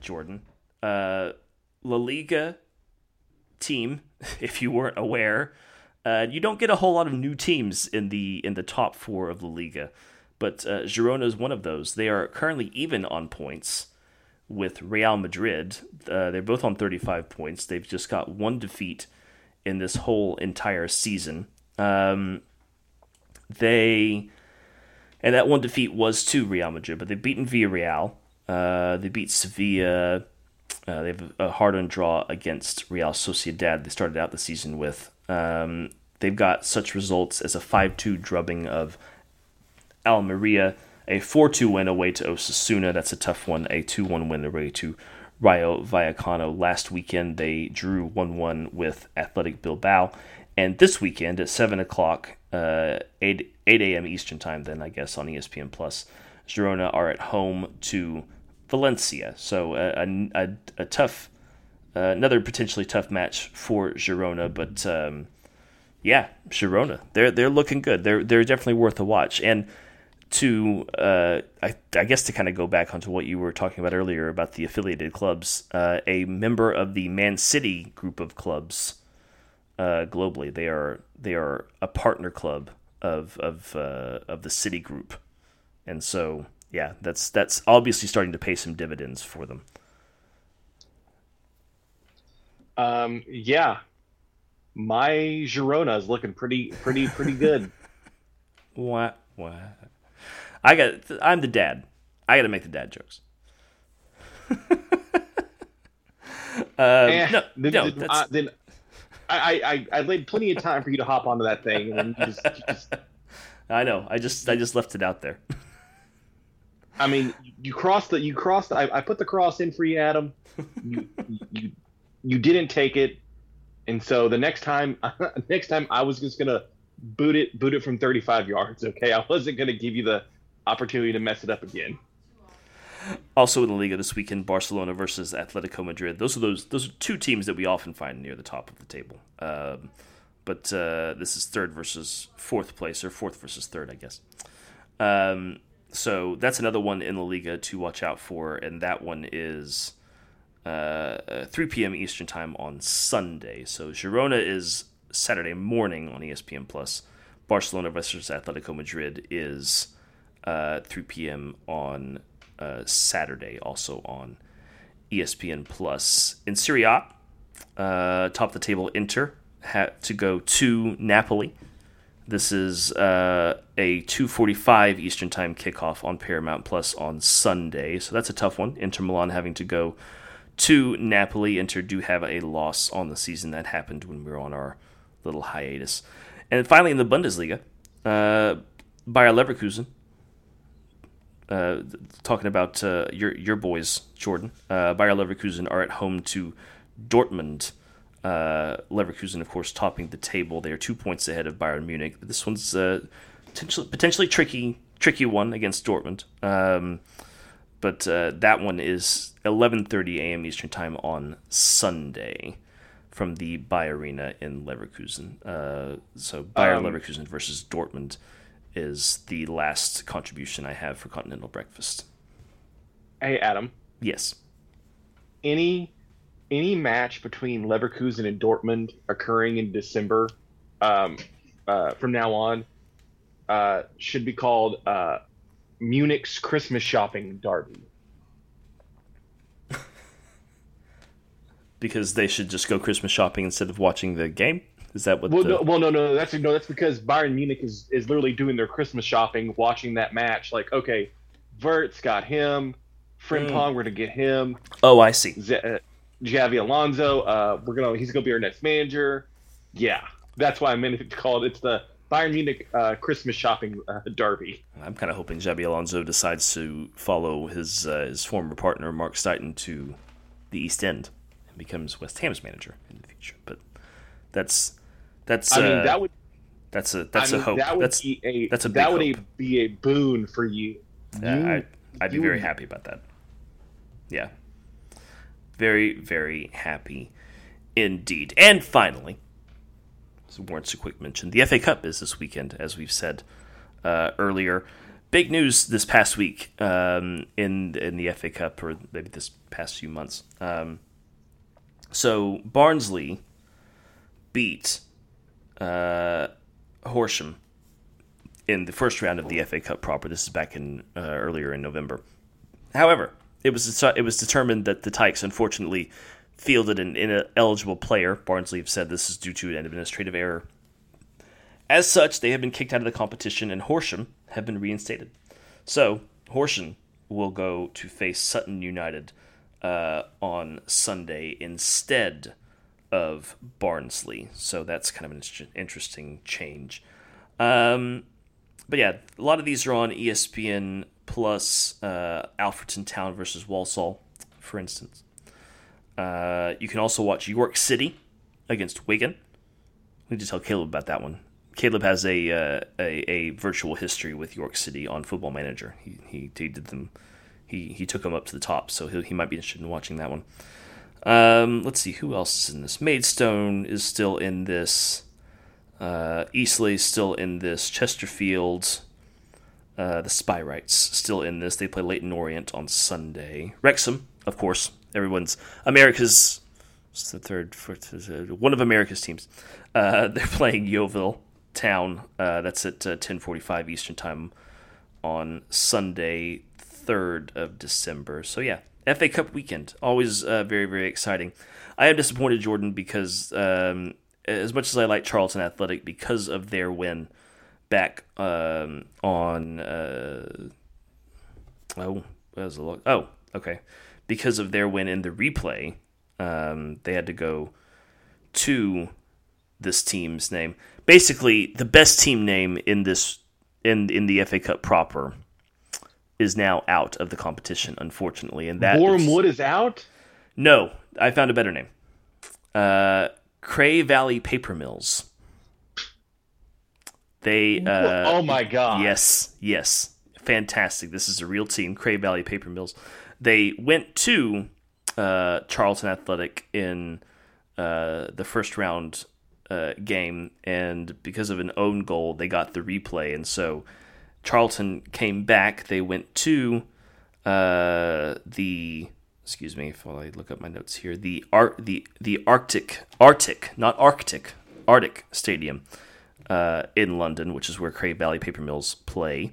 Jordan. Uh, La Liga team, if you weren't aware, uh, you don't get a whole lot of new teams in the in the top four of the Liga, but uh, Girona is one of those. They are currently even on points with Real Madrid. Uh, they're both on 35 points. They've just got one defeat in this whole entire season. Um, they and that one defeat was to Real Madrid, but they've beaten Villarreal. Uh, they beat Sevilla. Uh, they have a hard-on draw against Real Sociedad. They started out the season with. Um, they've got such results as a 5 2 drubbing of Almeria, a 4 2 win away to Osasuna. That's a tough one. A 2 1 win away to Rayo Vallecano. Last weekend, they drew 1 1 with Athletic Bilbao. And this weekend at 7 o'clock, uh, 8, 8 a.m. Eastern Time, then I guess on ESPN Plus, Girona are at home to Valencia. So a, a, a tough, uh, another potentially tough match for Girona, but um, yeah, Girona, they're they're looking good. They're they're definitely worth a watch. And to uh, I, I, guess to kind of go back onto what you were talking about earlier about the affiliated clubs, uh, a member of the Man City group of clubs uh, globally. They are they are a partner club of of uh, of the City Group, and so yeah, that's that's obviously starting to pay some dividends for them. Um, yeah, my Girona is looking pretty pretty pretty good. what what? I got. I'm the dad. I got to make the dad jokes. um, eh, no, then, no, then, uh, then I, I, I laid plenty of time for you to hop onto that thing, and just, just... I know. I just I just left it out there. I mean, you crossed the you crossed. I, I put the cross in for you, Adam. You you you didn't take it, and so the next time next time I was just gonna boot it boot it from 35 yards. Okay, I wasn't gonna give you the opportunity to mess it up again. Also in the Liga this weekend, Barcelona versus Atletico Madrid. Those are those those are two teams that we often find near the top of the table. Um, but uh, this is third versus fourth place, or fourth versus third, I guess. Um, so that's another one in the Liga to watch out for, and that one is uh, 3 p.m. Eastern time on Sunday. So Girona is Saturday morning on ESPN Plus. Barcelona versus Atletico Madrid is uh, 3 p.m. on uh, Saturday, also on ESPN Plus. In Serie A, uh, top of the table, Inter had to go to Napoli. This is uh, a 2:45 Eastern Time kickoff on Paramount Plus on Sunday, so that's a tough one. Inter Milan having to go to Napoli. Inter do have a loss on the season that happened when we were on our little hiatus. And finally, in the Bundesliga, uh, Bayer Leverkusen uh, talking about uh, your your boys, Jordan. Uh, Bayer Leverkusen are at home to Dortmund. Uh, Leverkusen, of course, topping the table. They are two points ahead of Bayern Munich. This one's uh, potentially, potentially tricky, tricky one against Dortmund. Um, but uh, that one is 11:30 a.m. Eastern Time on Sunday from the Bayer Arena in Leverkusen. Uh, so Bayer um, Leverkusen versus Dortmund is the last contribution I have for Continental Breakfast. Hey, Adam. Yes. Any any match between Leverkusen and Dortmund occurring in December um, uh, from now on uh, should be called uh, Munich's Christmas Shopping Derby. because they should just go Christmas shopping instead of watching the game. Is that what? Well, the... no, well, no, no. That's no. That's because Bayern Munich is is literally doing their Christmas shopping, watching that match. Like, okay, Wirtz got him. Frimpong, mm. we're gonna get him. Oh, I see. Z- Xabi Alonso, uh, we're gonna he's gonna be our next manager. Yeah, that's why I meant to call it. It's the Bayern Munich uh, Christmas shopping uh, derby. I'm kind of hoping Javi Alonso decides to follow his uh, his former partner Mark Steidten to the East End and becomes West Ham's manager in the future. But that's that's. I mean, uh, that would. That's a that's I mean, a hope. That would that's, be a that's a that would be a boon for you. Yeah, you, I, I'd be you, very happy about that. Yeah, very very happy indeed. And finally, as warrants a quick mention, the FA Cup is this weekend, as we've said uh, earlier. Big news this past week um, in in the FA Cup, or maybe this past few months. Um, so Barnsley beat uh, Horsham in the first round of the FA Cup proper. This is back in uh, earlier in November. However, it was it was determined that the Tykes unfortunately fielded an ineligible player. Barnsley have said this is due to an administrative error. As such, they have been kicked out of the competition, and Horsham have been reinstated. So Horsham will go to face Sutton United uh, on Sunday instead of Barnsley. So that's kind of an interesting change. Um, but yeah, a lot of these are on ESPN Plus. Uh, Alfreton Town versus Walsall, for instance. Uh, you can also watch York City against Wigan. We need to tell Caleb about that one. Caleb has a, uh, a, a virtual history with York City on Football Manager. He, he, he did them he he took him up to the top, so he he might be interested in watching that one. Um, let's see who else is in this. Maidstone is still in this. Uh, is still in this. Chesterfield, uh, the Spireites still in this. They play Leyton Orient on Sunday. Wrexham, of course, everyone's America's. The third? Fourth, one of America's teams. Uh, they're playing Yeovil Town. Uh, that's at uh, 10:45 Eastern time on Sunday, third of December. So yeah, FA Cup weekend, always uh, very very exciting. I am disappointed, Jordan, because um, as much as I like Charlton Athletic because of their win back um, on uh, oh was a look oh okay. Because of their win in the replay um, they had to go to this team's name. Basically the best team name in this in in the FA Cup proper is now out of the competition unfortunately and that Boreham is- Wood is out. no I found a better name. Uh, Cray Valley Paper Mills they uh, oh my god! Yes, yes. Fantastic. This is a real team, Cray Valley Paper Mills. They went to uh, Charlton Athletic in uh, the first round uh, game, and because of an own goal, they got the replay. And so Charlton came back. They went to uh, the excuse me if I look up my notes here the Ar- the the Arctic Arctic not Arctic Arctic Stadium uh, in London, which is where Cray Valley Paper Mills play.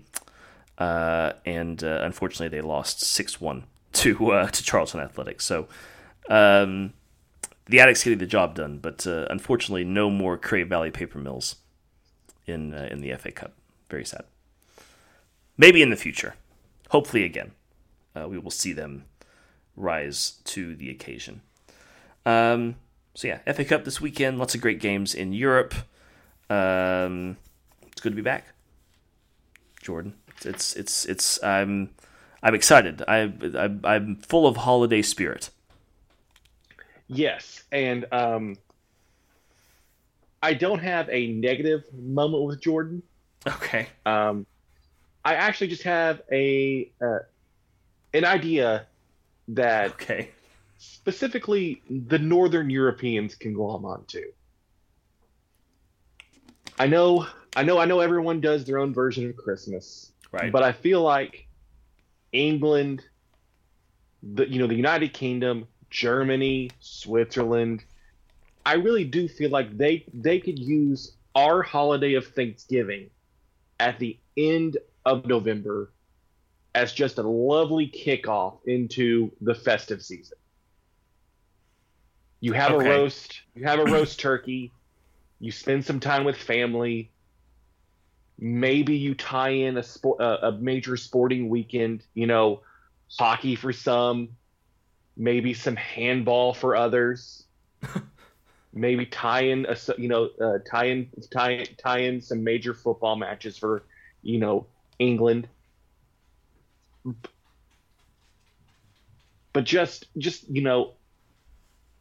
Uh, and uh, unfortunately, they lost six one to uh, to Charlton Athletic. So um, the Addicks getting the job done, but uh, unfortunately, no more Cray Valley Paper Mills in in the FA Cup. Very sad. Maybe in the future, hopefully again, we will see them rise to the occasion. Um, so yeah, FA Cup this weekend. Lots of great games in Europe. Um, it's good to be back, Jordan. It's it's it's I'm I'm excited. I, I I'm full of holiday spirit. Yes, and um, I don't have a negative moment with Jordan. Okay. Um, I actually just have a uh, an idea that Okay. specifically the Northern Europeans can glom onto. I know, I know, I know. Everyone does their own version of Christmas, Right. but I feel like England, the you know the United Kingdom, Germany, Switzerland, I really do feel like they they could use our holiday of Thanksgiving at the end of November as just a lovely kickoff into the festive season. You have Okay. a roast, you have a roast turkey, you spend some time with family. Maybe you tie in a sport, a, a major sporting weekend. You know, hockey for some, maybe some handball for others. maybe tie in a you know uh, tie in tie tie in some major football matches for you know England. But just just you know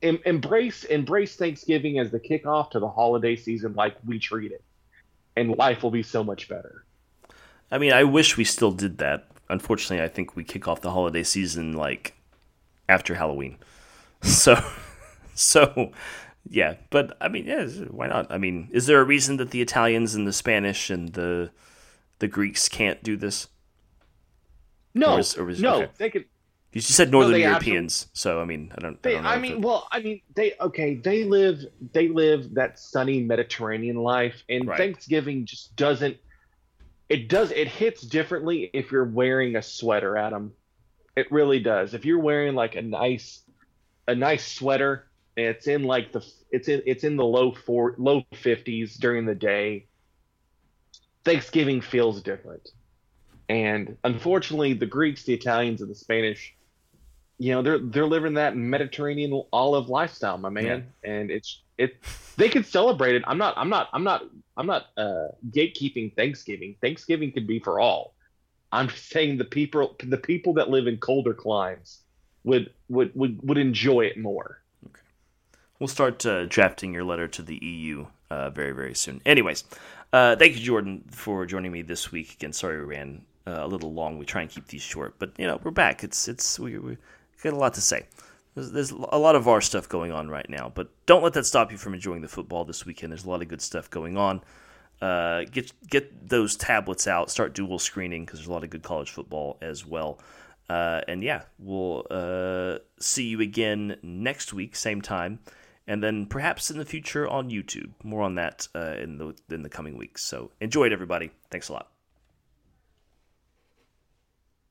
em- embrace embrace Thanksgiving as the kickoff to the holiday season like we treat it. And life will be so much better. I mean, I wish we still did that. Unfortunately, I think we kick off the holiday season like after Halloween. So, so yeah. But I mean, yeah, why not? I mean, is there a reason that the Italians and the Spanish and the the Greeks can't do this? No, Or is- or is- no, okay. they could You just said Northern they Europeans, so I mean, I don't. I, don't know I mean, it- well, I mean, they okay. They live, they live that sunny Mediterranean life, and Right. Thanksgiving just doesn't. It does. It hits differently if you're wearing a sweater, Adam. It really does. If you're wearing like a nice, a nice sweater, and it's in like the, it's in, it's in the low four, low fifties during the day. Thanksgiving feels different, and unfortunately, the Greeks, the Italians, and the Spanish you know they're they're living that Mediterranean olive lifestyle, my man, and it's it they could celebrate it. I'm not I'm not I'm not I'm not uh, gatekeeping Thanksgiving. Thanksgiving could be for all. I'm saying the people the people that live in colder climes would would would, would enjoy it more. Okay, We'll start uh, drafting your letter to the EU uh, very, very soon. Anyways, uh, thank you, Jordan, for joining me this week. Again, sorry we ran uh, a little long. We try and keep these short, but you know we're back. It's it's we we got a lot to say. There's, there's a lot of our stuff going on right now, but don't let that stop you from enjoying the football this weekend. There's a lot of good stuff going on. Uh, get get those tablets out. Start dual screening because there's a lot of good college football as well. Uh, and yeah, we'll uh, see you again next week, same time, and then perhaps in the future on YouTube. More on that uh, in the in the coming weeks. So enjoy it, everybody. Thanks a lot.